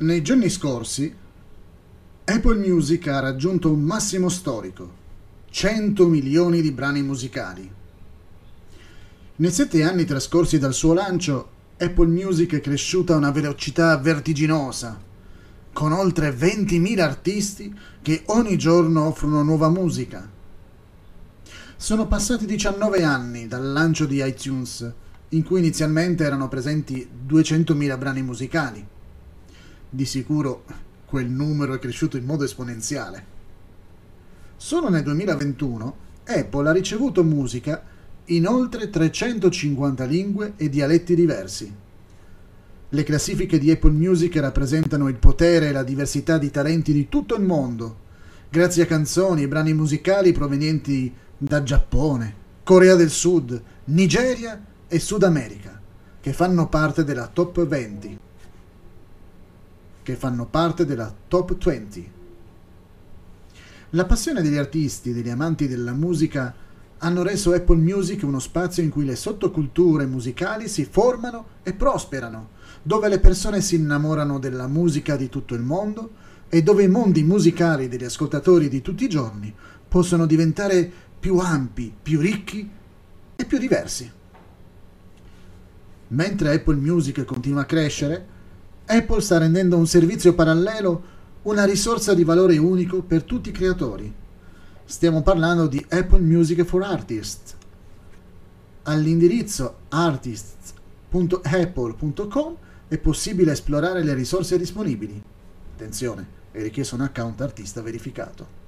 Nei giorni scorsi Apple Music ha raggiunto un massimo storico, 100 milioni di brani musicali. Nei sette anni trascorsi dal suo lancio, Apple Music è cresciuta a una velocità vertiginosa, con oltre 20.000 artisti che ogni giorno offrono nuova musica. Sono passati 19 anni dal lancio di iTunes, in cui inizialmente erano presenti 200.000 brani musicali. Di sicuro quel numero è cresciuto in modo esponenziale. Solo nel 2021 Apple ha ricevuto musica in oltre 350 lingue e dialetti diversi. Le classifiche di Apple Music rappresentano il potere e la diversità di talenti di tutto il mondo, grazie a canzoni e brani musicali provenienti da Giappone, Corea del Sud, Nigeria e Sud America, che fanno parte della top 20 che fanno parte della Top 20. La passione degli artisti e degli amanti della musica hanno reso Apple Music uno spazio in cui le sottoculture musicali si formano e prosperano, dove le persone si innamorano della musica di tutto il mondo e dove i mondi musicali degli ascoltatori di tutti i giorni possono diventare più ampi, più ricchi e più diversi. Mentre Apple Music continua a crescere, Apple sta rendendo un servizio parallelo una risorsa di valore unico per tutti i creatori. Stiamo parlando di Apple Music for Artists. All'indirizzo artists.apple.com è possibile esplorare le risorse disponibili. Attenzione, è richiesto un account artista verificato.